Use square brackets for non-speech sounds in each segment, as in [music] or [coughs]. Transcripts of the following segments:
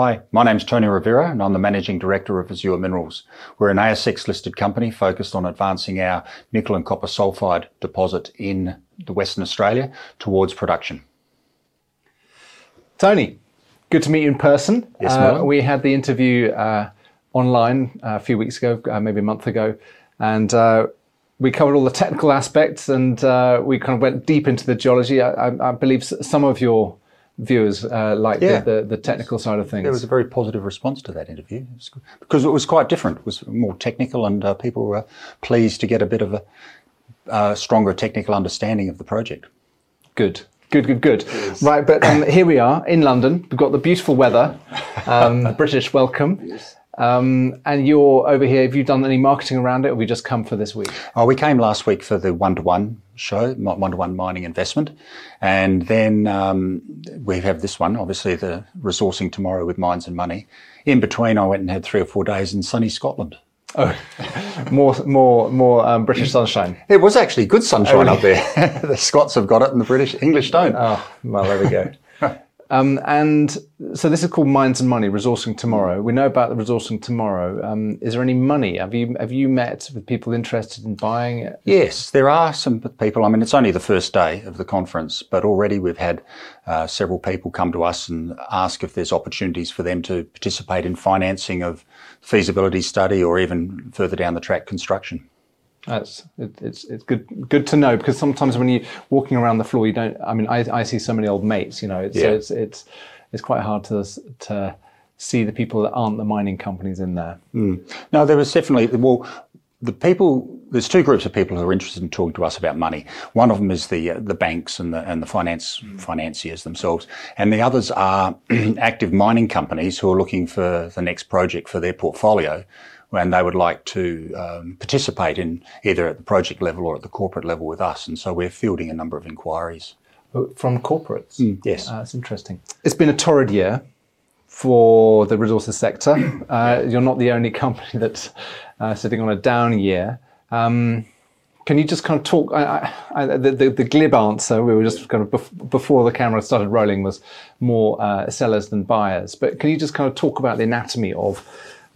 Hi, my name's Tony Rovira and I'm the Managing Director of Azure Minerals. We're an ASX listed company focused on advancing our nickel and copper sulfide deposit in the Western Australia towards production. Tony, good to meet you in person. Yes, uh, we had the interview uh, online uh, a few weeks ago, uh, maybe a month ago, and uh, we covered all the technical aspects and uh, we kind of went deep into the geology. I, I, I believe some of your viewers uh, liked Yeah. the, the, the technical side of things. There was a very positive response to that interview It was because it was quite different. It was more technical and uh, people were pleased to get a bit of a uh, stronger technical understanding of the project. Good, good, good, good. Right, but um, here we are in London. We've got the beautiful weather, um, [laughs] British welcome. Um, and you're over here. Have you done any marketing around it, or have you just come for this week? Oh, we came last week for the one-to-one show, one-to-one mining investment, and then um, we have this one, obviously the resourcing tomorrow with Mines and Money. In between, I went and had three or four days in sunny Scotland. Oh, [laughs] more, more, more um, British sunshine. It was actually good sunshine up there. [laughs] the Scots have got it, and the British English don't. Oh, well, there we go. Um, and so this is called Mines and Money, Resourcing Tomorrow. We know about the Resourcing Tomorrow. Um, is there any money? Have you have you met with people interested in buying it? Yes, there are some people. I mean, it's only the first day of the conference, but already we've had uh, several people come to us and ask if there's opportunities for them to participate in financing of feasibility study or even further down the track construction. That's it, it's it's good good to know because sometimes when you're walking around the floor, you don't. I mean, I, I see so many old mates. You know, it's, so Yeah. it's it's it's quite hard to to see the people that aren't the mining companies in there. No, there was definitely, well, the people, there's two groups of people who are interested in talking to us about money. One of them is the, uh, the banks and the, and the finance, financiers themselves. And the others are [clears throat] active mining companies who are looking for the next project for their portfolio. And they would like to um, participate in either at the project level or at the corporate level with us. And so we're fielding a number of inquiries. From corporates. Yes. Uh, that's interesting. It's been a torrid year for the resources sector. [coughs] Uh, you're not the only company [laughs] that's uh, sitting on a down year. Um, can you just kind of talk? I, I, I, the, the, the glib answer, we were just kind of bef- before the camera started rolling, was more uh, sellers than buyers. But can you just kind of talk about the anatomy of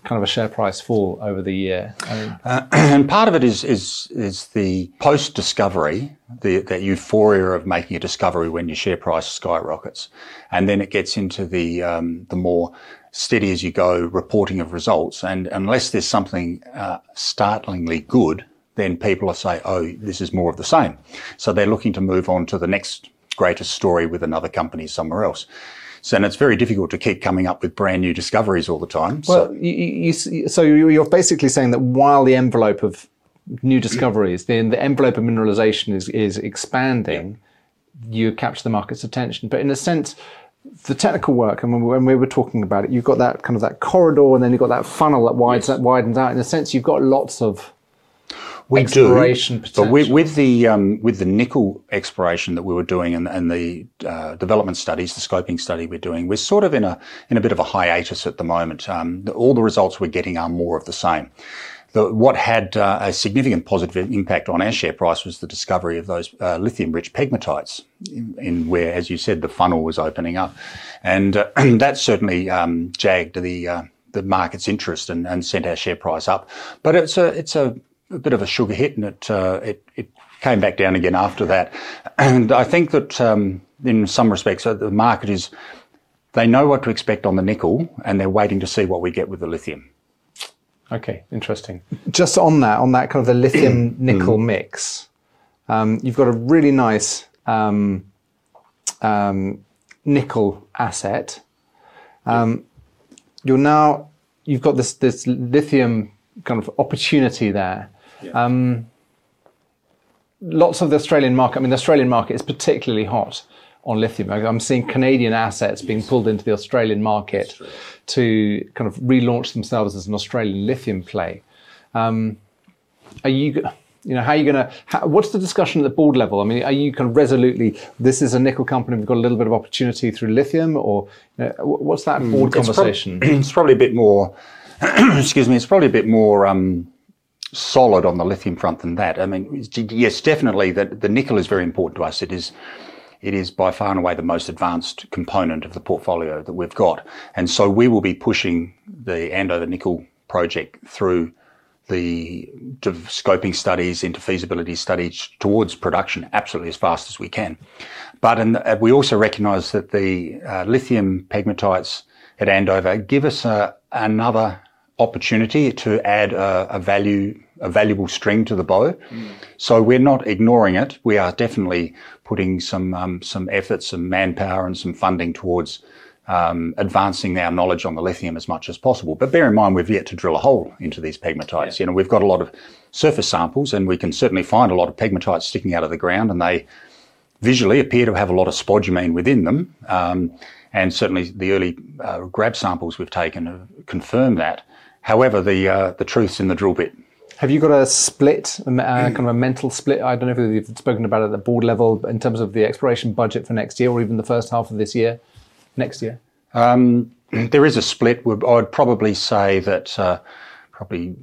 kind of a share price fall over the year? I mean, [clears throat] and part of it is is is the post discovery, the that euphoria of making a discovery when your share price skyrockets, and then it gets into the um, the more steady as you go reporting of results. And unless there's something uh, startlingly good, then people will say, "Oh, this is more of the same." So they're looking to move on to the next greatest story with another company somewhere else. So, and it's very difficult to keep coming up with brand new discoveries all the time. so, Well, you, you, you- so you- you're basically saying that while the envelope of new discoveries, the, the envelope of mineralization is, is expanding, you capture the market's attention. But in a sense, the technical work, and when, we were talking about it, you've got that kind of that corridor, and then you've got that funnel that widens, that widens out. In a sense, you've got lots of we exploration do, but with, with the um, with the nickel exploration that we were doing and, and the uh, development studies, the scoping study we're doing, we're sort of in a in a bit of a hiatus at the moment. Um, the- all the results we're getting are more of the same. The, what had uh, a significant positive impact on our share price was the discovery of those uh, lithium-rich pegmatites, in, in where, as you said, the funnel was opening up, and uh, [clears throat] that certainly um, jagged the uh, the market's interest and, and sent our share price up. But it's a it's a, a bit of a sugar hit, and it uh, it it came back down again after that. And I think that um, in some respects, uh, the market is they know what to expect on the nickel, and they're waiting to see what we get with the lithium. Okay, interesting. Just on that, on that kind of the lithium nickel mix, um, you've got a really nice um, um, nickel asset. Um, you're now you've got this this lithium kind of opportunity there. Um, lots of the Australian market. I mean, the Australian market is particularly hot on lithium. I'm seeing Canadian assets being pulled into the Australian market to kind of relaunch themselves as an Australian lithium play. Um, are you, you know, how are you going to? What's the discussion at the board level? I mean, are you kind of resolutely this is a nickel company? We've got a little bit of opportunity through lithium, or you know, what's that board It's prob- conversation? [clears throat] it's probably a bit more. [clears throat] excuse me. It's probably a bit more um, solid on the lithium front than that. I mean, yes, definitely. That the nickel is very important to us. It is. it is by far and away the most advanced component of the portfolio that we've got. And so we will be pushing the Andover nickel project through the scoping studies into feasibility studies towards production absolutely as fast as we can. But in, uh, we also recognise that the uh, lithium pegmatites at Andover give us a, another opportunity to add a, a, value, a valuable string to the bow. Mm. So we're not ignoring it. We are definitely putting some um, some effort, some manpower, and some funding towards um, advancing our knowledge on the lithium as much as possible. But bear in mind, we've yet to drill a hole into these pegmatites. Yeah. You know, we've got a lot of surface samples, and we can certainly find a lot of pegmatites sticking out of the ground, and they visually appear to have a lot of spodumene within them. Um, and certainly the early uh, grab samples we've taken confirm that. However, the uh, the truth's in the drill bit. Have you got a split, uh, kind of a mental split? I don't know if you've spoken about it at the board level in terms of the exploration budget for next year or even the first half of this year, next year. Um, [clears throat] there is a split. I'd probably say that uh, probably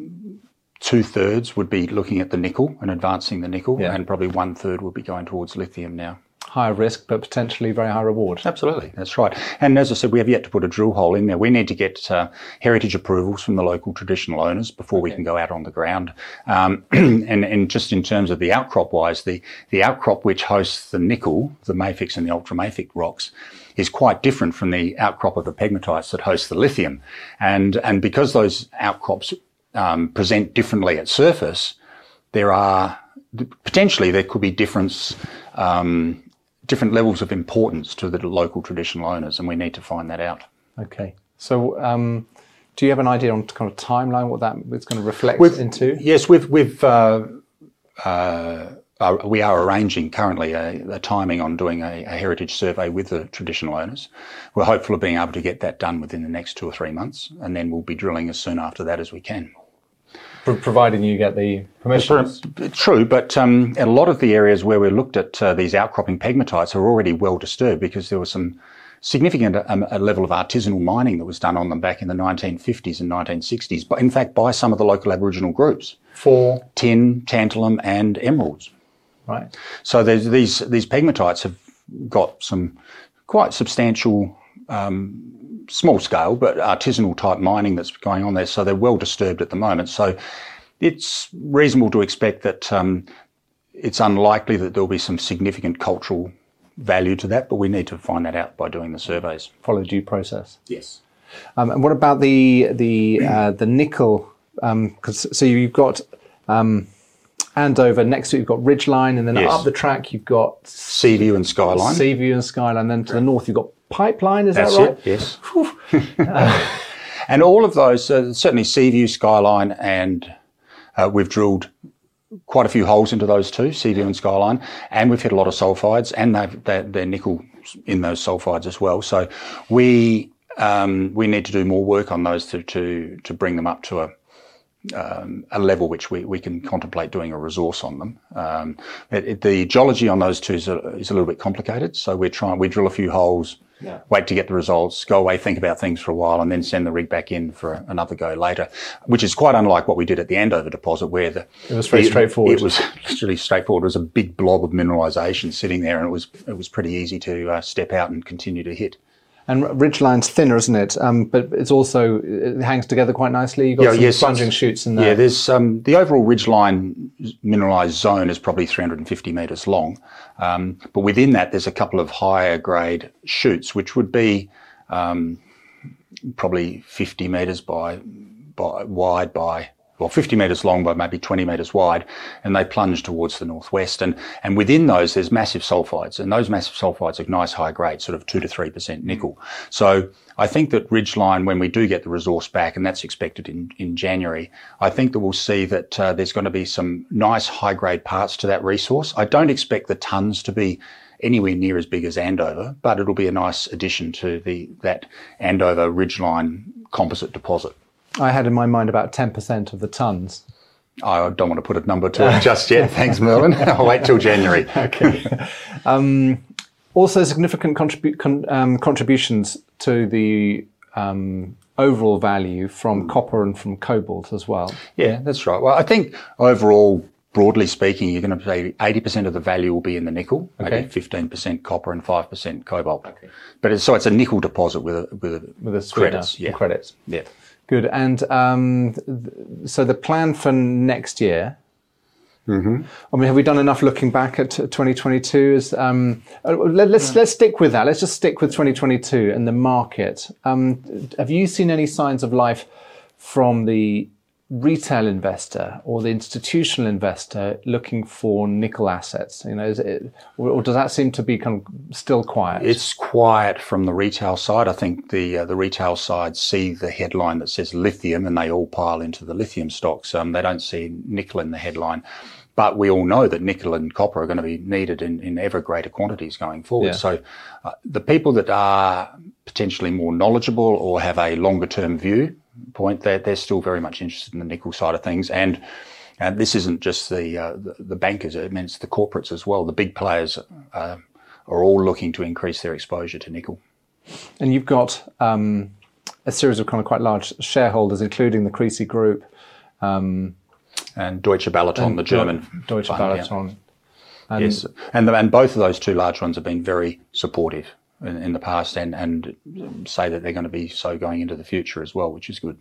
two thirds would be looking at the nickel and advancing the nickel, yeah. and probably one third would be going towards lithium now higher risk, but potentially very high reward. Absolutely, that's right. And as I said, we have yet to put a drill hole in there. We need to get uh, heritage approvals from the local traditional owners before okay. we can go out on the ground. Um, [clears throat] and, and just in terms of the outcrop wise, the, the outcrop which hosts the nickel, the mafics and the ultramafic rocks, is quite different from the outcrop of the pegmatites that host the lithium. And, and because those outcrops um, present differently at surface, there are potentially there could be difference um, different levels of importance to the local traditional owners, and we need to find that out. Okay. So, um, do you have an idea on kind of timeline what that is going to reflect we've, into? Yes, we've we've uh, uh, we are arranging currently a, a timing on doing a, a, heritage survey with the traditional owners. We're hopeful of being able to get that done within the next two or three months, and then we'll be drilling as soon after that as we can providing you get the permissions. True, but um, a lot of the areas where we looked at uh, these outcropping pegmatites are already well disturbed because there was some significant um, a level of artisanal mining that was done on them back in the 1950s and 1960s, but in fact by some of the local Aboriginal groups for tin, tantalum, and emeralds. Right. So these these pegmatites have got some quite substantial um, small scale, but artisanal type mining that's going on there. So they're well disturbed at the moment. So it's reasonable to expect that um, it's unlikely that there'll be some significant cultural value to that, but we need to find that out by doing the surveys. Follow due process. Yes. Um, and what about the the uh, the nickel? Because um, so you've got um, Andover next to it, you've got Ridgeline, and then yes. up the track you've got Seaview and Skyline. Seaview and Skyline. Then to the north you've got pipeline. Is That's that right? It, yes. [laughs] and all of those, uh, certainly Seaview, Skyline, and uh, we've drilled quite a few holes into those two, Seaview and Skyline, and we've hit a lot of sulfides, and they've, they're, they're nickel in those sulfides as well. So we um, we need to do more work on those to to to bring them up to a um, a level which we, we can contemplate doing a resource on them. Um, it, it, the geology on those two is a, is a, little bit complicated, so we're trying we drill a few holes yeah. Wait to get the results, go away, think about things for a while, and then send the rig back in for another go later, which is quite unlike what we did at the Andover deposit, where the it was very the, straightforward. It was [laughs] literally straightforward. It was a big blob of mineralisation sitting there, and it was it was pretty easy to uh, step out and continue to hit. And ridgeline's thinner, isn't it? Um, but it's also it hangs together quite nicely. You've got yeah, some yes, plunging shoots in there. Yeah, there's um, the overall ridgeline mineralized zone is probably 350 metres long, um, but within that there's a couple of higher grade shoots, which would be um, probably 50 metres by, by wide by well, 50 metres long by maybe 20 metres wide, and they plunge towards the northwest. And, and within those, there's massive sulfides, and those massive sulfides are nice high grade, sort of 2 to 3% nickel. So I think that Ridgeline, when we do get the resource back, and that's expected in, in January, I think that we'll see that uh, there's going to be some nice high grade parts to that resource. I don't expect the tons to be anywhere near as big as Andover, but it'll be a nice addition to the that Andover Ridgeline composite deposit. I had in my mind about 10% of the tons. I don't want to put a number to it [laughs] just yet. Thanks, Merlin. [laughs] I'll wait till January. [laughs] okay. Um, also, significant contribu- con- um, contributions to the um, overall value from copper and from cobalt as well. Yeah, that's right. Well, I think overall broadly speaking, you're going to say 80% of the value will be in the nickel, Okay. maybe 15% copper and 5% cobalt. Okay. But it's, so it's a nickel deposit with a, with a, With a credits. Yeah. credits. Yeah. Good. And um, th- so the plan for next year. Mm-hmm. I mean, have we done enough looking back at 2022? Is um, uh, let, us let's stick with that. Let's just stick with 2022 and the market. Um, have you seen any signs of life from the retail investor or the institutional investor looking for nickel assets? You know, is it, or, or does that seem to be kind of still quiet? It's quiet from the retail side. I think the uh, the retail side see the headline that says lithium and they all pile into the lithium stocks. Um, they don't see nickel in the headline. But we all know that nickel and copper are going to be needed in, in ever greater quantities going forward. Yeah. So uh, the people that are potentially more knowledgeable or have a longer term view point, they're, they're still very much interested in the nickel side of things. And and this isn't just the, uh, the the bankers; it means the corporates as well. The big players uh, are all looking to increase their exposure to nickel. And you've got um, a series of kind of quite large shareholders, including the Creasy Group, And Deutsche Balaton, the German Deutsche fund, yeah. Balaton. yes, and the, and both of those two large ones have been very supportive in, in the past, and and say that they're going to be so going into the future as well, which is good.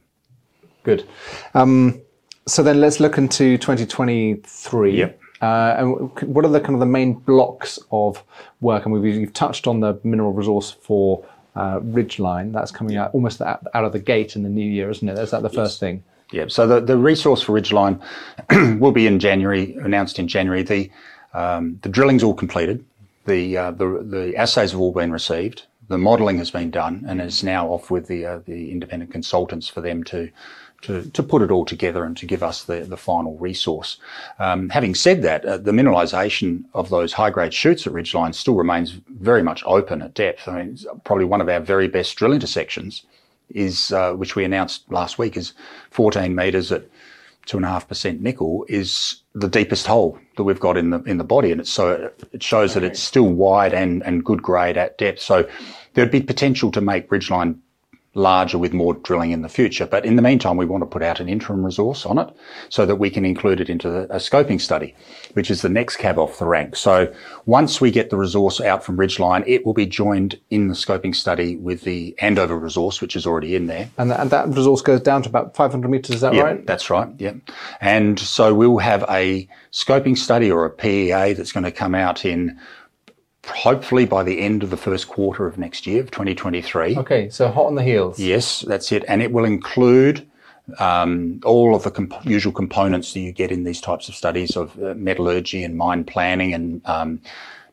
Good. Um, so then let's look into 2023. Yep. Uh, and what are the kind of the main blocks of work? And we've you've touched on the mineral resource for uh, Ridgeline. That's coming out almost out, out of the gate in the new year, isn't it? Is that the first thing? Yeah. So the, the resource for Ridgeline [clears throat] will be in January, announced in January. The um, the drilling's all completed. The uh, the the assays have all been received. The modelling has been done and is now off with the uh, the independent consultants for them to. To, to put it all together and to give us the, the final resource. Um, having said that, uh, the mineralisation of those high grade shoots at Ridgeline still remains very much open at depth. I mean, probably one of our very best drill intersections is, uh, which we announced last week, is 14 metres at two and a half percent nickel, is the deepest hole that we've got in the in the body, and it's so it shows that it's still wide and and good grade at depth. So there'd be potential to make Ridgeline larger with more drilling in the future. But in the meantime, we want to put out an interim resource on it so that we can include it into the, a scoping study, which is the next cab off the rank. So once we get the resource out from Ridgeline, it will be joined in the scoping study with the Andover resource, which is already in there. And, that and that resource goes down to about 500 meters. Is that Yeah, right? that's right. Yeah. And so we'll have a scoping study or a PEA that's going to come out in hopefully by the end of the first quarter of next year of 2023. Okay, so hot on the heels. Yes, that's it. And it will include um, all of the comp- usual components that you get in these types of studies of uh, metallurgy and mine planning and um,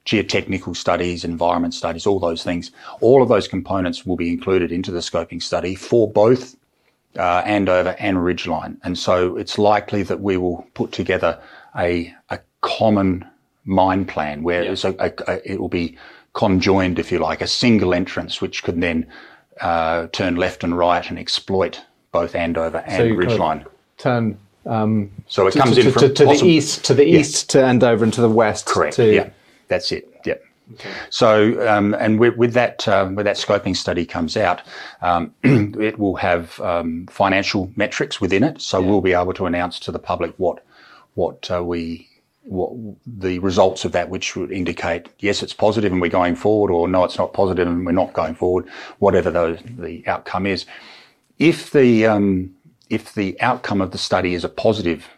geotechnical studies, environment studies, all those things. All of those components will be included into the scoping study for both uh, Andover and Ridgeline. And so it's likely that we will put together a, a common mine plan where it's a, a, a- it will be conjoined, if you like, a single entrance which could then uh, turn left and right and exploit both Andover and you kind Ridgeline. Turn um, So it to, comes to, in from to, to the east, to the east, to Andover, and to the west. Correct. To, Yeah, that's it. Yep. So, um, and with, with that, uh, with that scoping study comes out, um, [clears throat] it will have um, financial metrics within it. So we'll be able to announce to the public what, what uh, we, what the results of that, which would indicate yes, it's positive and we're going forward, or no, it's not positive and we're not going forward. Whatever the the outcome is, if the um, if the outcome of the study is a positive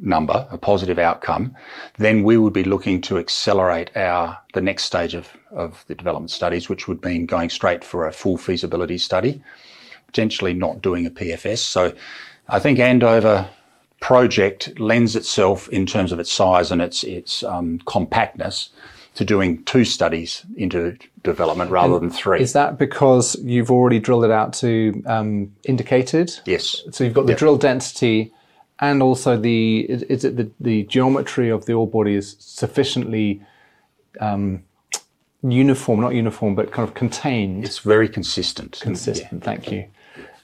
number, a positive outcome, then we would be looking to accelerate our the next stage of, of the development studies, which would mean going straight for a full feasibility study, potentially not doing a PFS. So I think Andover project lends itself in terms of its size and its its um, compactness to doing two studies into development rather than three. Is that because you've already drilled it out to um, indicated? yes. So you've got the drill density and also the is, is it the, the geometry of the ore body is sufficiently um, uniform, not uniform, but kind of contained, It's very consistent. consistent. Thank you.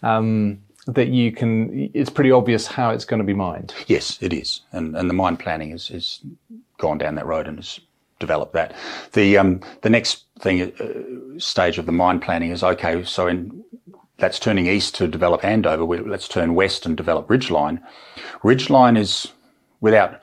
Um, that you can, it's pretty obvious how it's going to be mined. Yes, it is, and and the mine planning has, has gone down that road and has developed that. The um, the next thing uh, stage of the mine planning is okay. So in that's turning east to develop Andover. We, let's turn west and develop Ridgeline. Ridgeline is without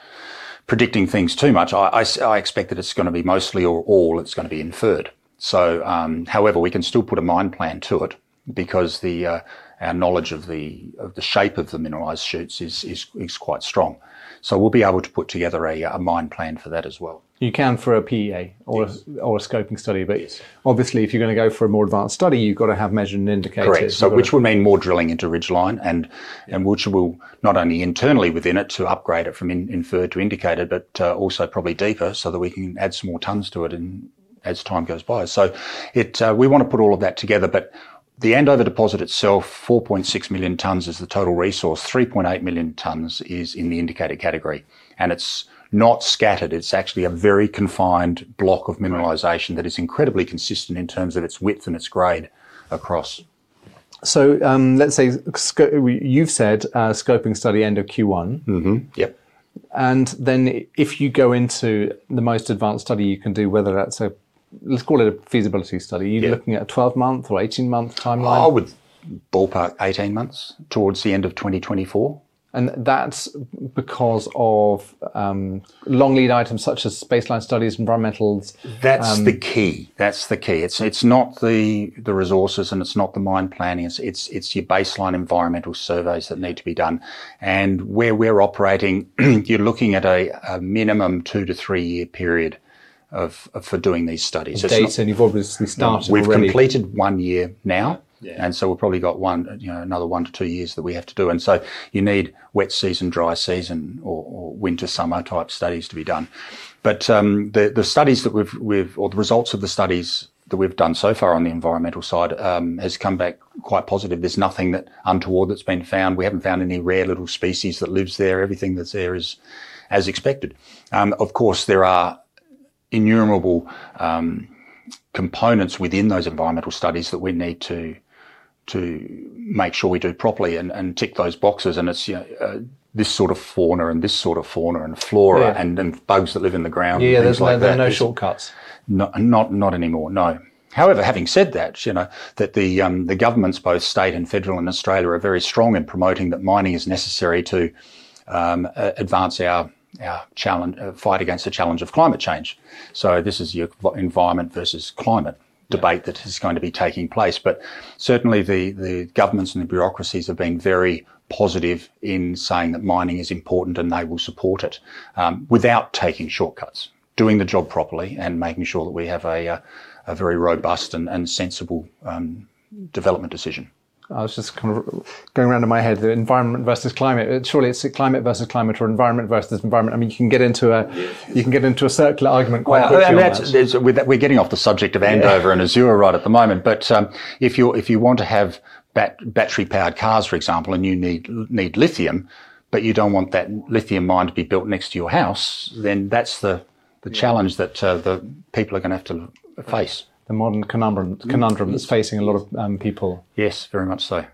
predicting things too much, I, I, I, expect that it's going to be mostly or all it's going to be inferred. So, um, however, we can still put a mine plan to it because the uh, our knowledge of the of the shape of the mineralized shoots is is, is quite strong. So we'll be able to put together a, a mine plan for that as well. You can for a PEA or yes. a, or a scoping study, but yes. obviously, if you're going to go for a more advanced study, you've got to have measured and indicated. Correct. So, which to... would mean more drilling into ridgeline, and yeah. and which will not only internally within it to upgrade it from in, inferred to indicated, but uh, also probably deeper, so that we can add some more tons to it in, as time goes by. So, it uh, we want to put all of that together, but the Andover deposit itself, 4.6 million tonnes is the total resource. 3.8 million tonnes is in the indicated category. And it's not scattered. It's actually a very confined block of mineralisation that is incredibly consistent in terms of its width and its grade across. So um, let's say you've said uh, scoping study end of Q1. Mm-hmm. Yep. And then if you go into the most advanced study you can do, whether that's a let's call it a feasibility study. You're yeah. looking at a 12 month or 18 month timeline? I would ballpark 18 months towards the end of 2024. And that's because of um, long lead items such as baseline studies, environmentals. That's um, the key. That's the key. It's it's not the the resources and it's not the mine planning. It's it's it's your baseline environmental surveys that need to be done. And where we're operating, [clears throat] you're looking at a, a minimum two to three year period of, of for doing these studies. Data, not, and you've obviously started. We've already. completed one year now. Yeah. And so we've probably got one, you know, another one to two years that we have to do. And so you need wet season, dry season, or, or winter, summer type studies to be done. But um, the the studies that we've we've or the results of the studies that we've done so far on the environmental side um, has come back quite positive. There's nothing that untoward that's been found. We haven't found any rare little species that lives there. Everything that's there is as expected. Um, of course, there are innumerable um, components within those environmental studies that we need to to make sure we do properly and, and tick those boxes. And it's you know, uh, this sort of fauna and this sort of fauna and flora yeah. and, and bugs that live in the ground. Yeah, there's like no, there are no shortcuts. Not, not not anymore. No. However, having said that, you know that the um, the governments, both state and federal in Australia, are very strong in promoting that mining is necessary to um, advance our our challenge, uh, fight against the challenge of climate change. So this is your environment versus climate debate that is going to be taking place. But certainly the, the governments and the bureaucracies have been very positive in saying that mining is important and they will support it um, without taking shortcuts, doing the job properly and making sure that we have a, a, a very robust and, and sensible um, development decision. I was just kind of going around in my head the environment versus climate. Surely it's climate versus climate or environment versus environment. I mean, you can get into a you can get into a circular argument quite well, quickly. That. We're getting off the subject of Andover yeah. and Azure right at the moment, but um, if you if you want to have bat, battery powered cars, for example, and you need need lithium, but you don't want that lithium mine to be built next to your house, then that's the the yeah. challenge that uh, the people are going to have to face the modern conundrum, conundrum that's facing a lot of um, people. Yes, very much so.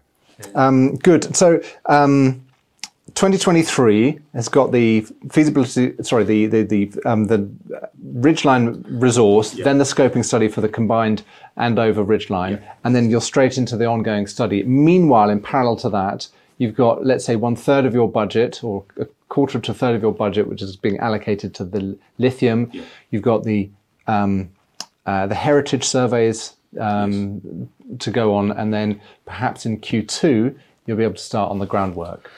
Um, good. So, um, 2023 has got the feasibility, sorry, the the the, um, the Ridgeline resource, yep. then the scoping study for the combined Andover Ridgeline, yep. and then you're straight into the ongoing study. Meanwhile, in parallel to that, you've got let's say one third of your budget or a quarter to a third of your budget, which is being allocated to the lithium. Yep. You've got the um, uh, the heritage surveys um, yes. to go on, and then perhaps in Q2 you'll be able to start on the groundwork.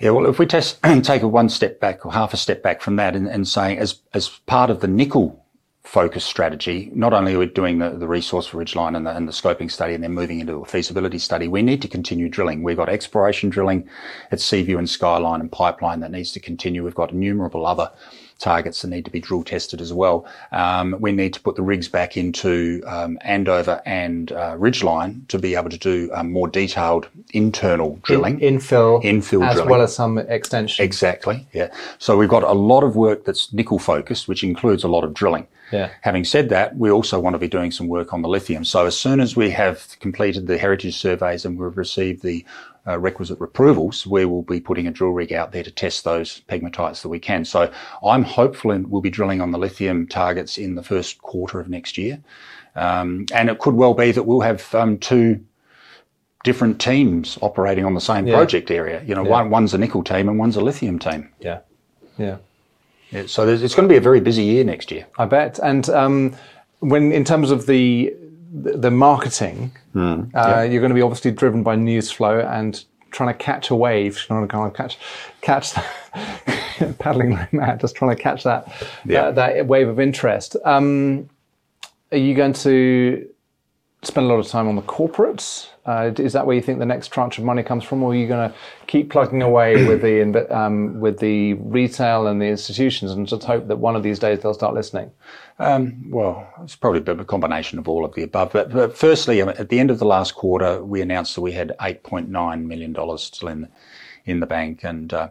Yeah, well, if we test, [clears throat] take a one step back or half a step back from that and, and saying as, as part of the nickel focus strategy, not only are we doing the, the resource for Ridgeline and the, and the scoping study and then moving into a feasibility study, we need to continue drilling. We've got exploration drilling at Seaview and Skyline and Pipeline that needs to continue. We've got innumerable other targets that need to be drill tested as well. Um, we need to put the rigs back into um, Andover and uh, Ridgeline to be able to do um, more detailed internal drilling, In, infill, infill, as drilling. well as some extension. Exactly. Yeah. So we've got a lot of work that's nickel focused, which includes a lot of drilling. Yeah. Having said that, we also want to be doing some work on the lithium. So as soon as we have completed the heritage surveys and we've received the uh, requisite approvals, we will be putting a drill rig out there to test those pegmatites that we can. So I'm hopeful and we'll be drilling on the lithium targets in the first quarter of next year. Um, and it could well be that we'll have um, two different teams operating on the same yeah. project area. You know, yeah. one, one's a nickel team and one's a lithium team. Yeah, yeah. Yeah, so it's going to be a very busy year next year. I bet. And um, when in terms of the the marketing, mm, uh, you're going to be obviously driven by news flow and trying to catch a wave, trying to kind of catch catch [laughs] paddling like mad, just trying to catch that yeah. that, that, wave of interest. Um, are you going to spend a lot of time on the corporates? Uh, is that where you think the next tranche of money comes from, or are you going to keep plugging away [clears throat] with the um, with the retail and the institutions, and just hope that one of these days they'll start listening? Um, well, it's probably a bit of a combination of all of the above. But, but, firstly, at the end of the last quarter, we announced that we had eight point nine million dollars still in in the bank, and uh,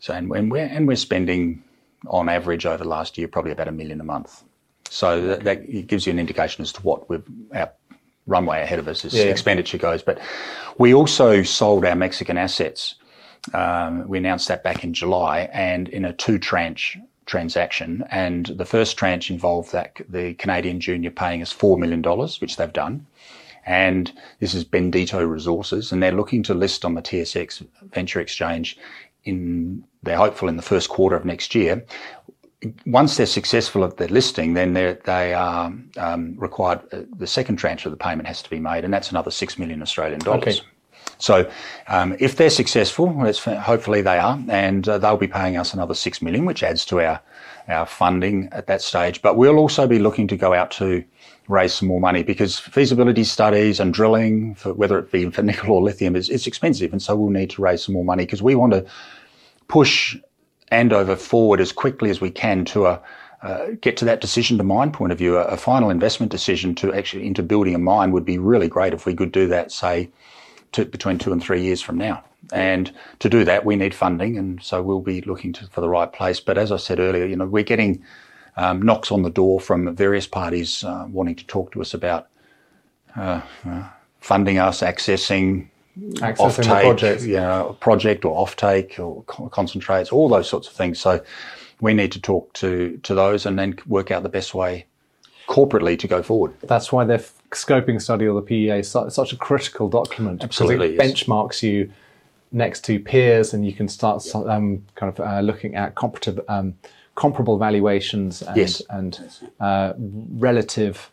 so and, and, we're and we're spending on average over the last year probably about a million a month. So that, that gives you an indication as to what we've our runway ahead of us as yeah. expenditure goes. But we also sold our Mexican assets. Um, we announced that back in July and in a two tranche transaction. And the first tranche involved that the Canadian junior paying us $4 million, which they've done. And this is Bendito Resources, and they're looking to list on the TSX Venture Exchange in, they're hopeful in the first quarter of next year once they're successful at their listing, then they are um, required. Uh, the second tranche of the payment has to be made, and that's another six million Australian dollars. Okay. So, um, if they're successful, hopefully they are, and uh, they'll be paying us another six million, which adds to our our funding at that stage. But we'll also be looking to go out to raise some more money because feasibility studies and drilling, for, whether it be for nickel or lithium, is it's expensive, and so we'll need to raise some more money because we want to push Andover forward as quickly as we can to a uh, get to that decision to mine point of view. A, a, final investment decision to actually into building a mine would be really great if we could do that, say, to, between two and three years from now. And to do that, we need funding, and so we'll be looking to, for the right place. But as I said earlier, you know, we're getting um, knocks on the door from various parties uh, wanting to talk to us about uh, uh funding us, accessing accessing the project, yeah, project or offtake or concentrates, all those sorts of things. So we need to talk to to those and then work out the best way corporately to go forward. That's why the scoping study or the PEA is such a critical document. Absolutely, because it yes. benchmarks you next to peers, and you can start um, kind of uh, looking at comparative, um, comparable valuations and, yes. and uh, relative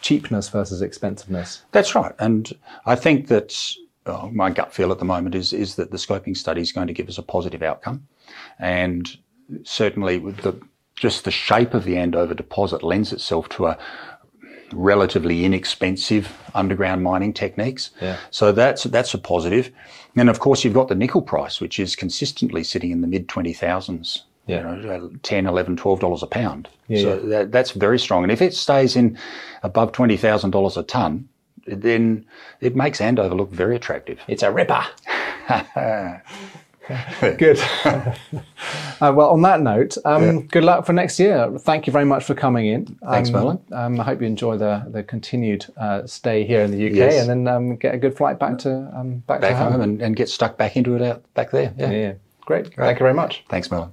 cheapness versus expensiveness. That's right, and I think that uh, my gut feel at the moment is is that the scoping study is going to give us a positive outcome, and certainly with the just the shape of the Andover deposit lends itself to a relatively inexpensive underground mining techniques. Yeah. So that's that's a positive. And of course you've got the nickel price, which is consistently sitting in the mid twenty thousands. Yeah. You know, 10, 11, 12 dollars a pound. Yeah, so yeah. That, that's very strong. And if it stays in above twenty thousand dollars a ton, then it makes Andover look very attractive. It's a ripper. [laughs] good. [laughs] uh, well, on that note, um, yeah. good luck for next year. Thank you very much for coming in. Thanks, um, Merlin. Um, I hope you enjoy the, the continued uh, stay here in the UK yes. and then um, get a good flight back to um, back, back to home, home and, and, get stuck back into it out back there. Yeah, yeah. Great. Great. Thank you very much. Thanks, Merlin.